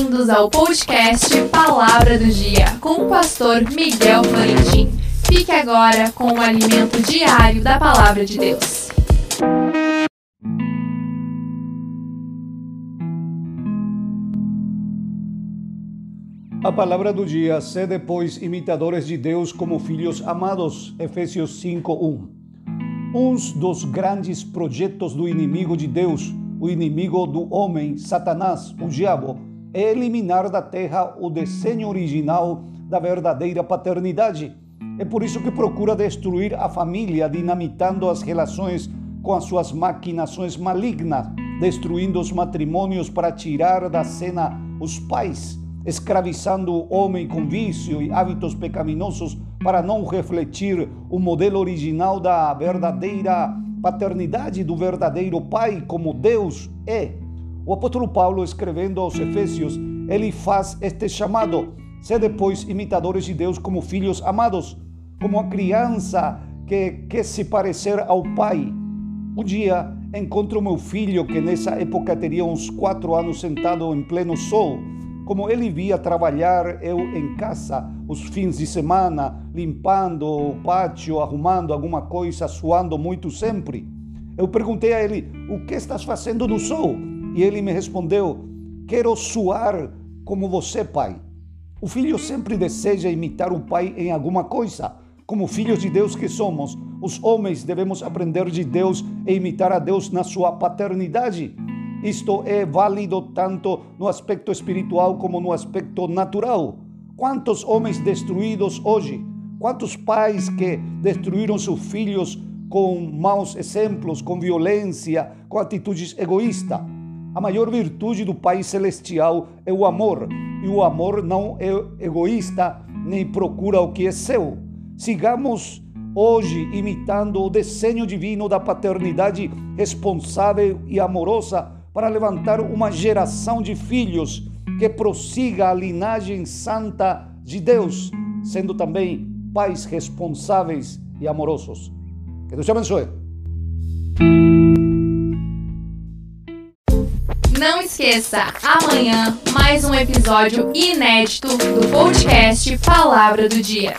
Bem-vindos ao podcast Palavra do Dia com o pastor Miguel Florentin. Fique agora com o alimento diário da Palavra de Deus. A palavra do dia, sede, pois, imitadores de Deus como filhos amados. Efésios 5:1. Um dos grandes projetos do inimigo de Deus o inimigo do homem, Satanás, o diabo, eliminar da terra o desenho original da verdadeira paternidade. É por isso que procura destruir a família, dinamitando as relações com as suas maquinações malignas, destruindo os matrimônios para tirar da cena os pais, escravizando o homem com vício e hábitos pecaminosos para não refletir o modelo original da verdadeira paternidade do verdadeiro Pai como Deus é. O apóstolo Paulo, escrevendo aos Efésios, ele faz este chamado: ser depois imitadores de Deus como filhos amados, como a criança que quer se parecer ao Pai. Um dia encontro meu filho, que nessa época teria uns quatro anos, sentado em pleno sol como ele via trabalhar eu em casa os fins de semana, limpando o pátio, arrumando alguma coisa, suando muito sempre. Eu perguntei a ele: O que estás fazendo no sol? E ele me respondeu: Quero suar como você, pai. O filho sempre deseja imitar o pai em alguma coisa. Como filhos de Deus que somos, os homens devemos aprender de Deus e imitar a Deus na sua paternidade. Isto é válido tanto no aspecto espiritual como no aspecto natural. Quantos homens destruídos hoje, quantos pais que destruíram seus filhos com maus exemplos, com violência, com atitudes egoístas. A maior virtude do Pai Celestial é o amor, e o amor não é egoísta nem procura o que é seu. Sigamos hoje imitando o desenho divino da paternidade responsável e amorosa para levantar uma geração de filhos que prossiga a linhagem santa de Deus, sendo também pais responsáveis e amorosos. Que Deus te abençoe. Não esqueça, amanhã mais um episódio inédito do podcast Palavra do Dia.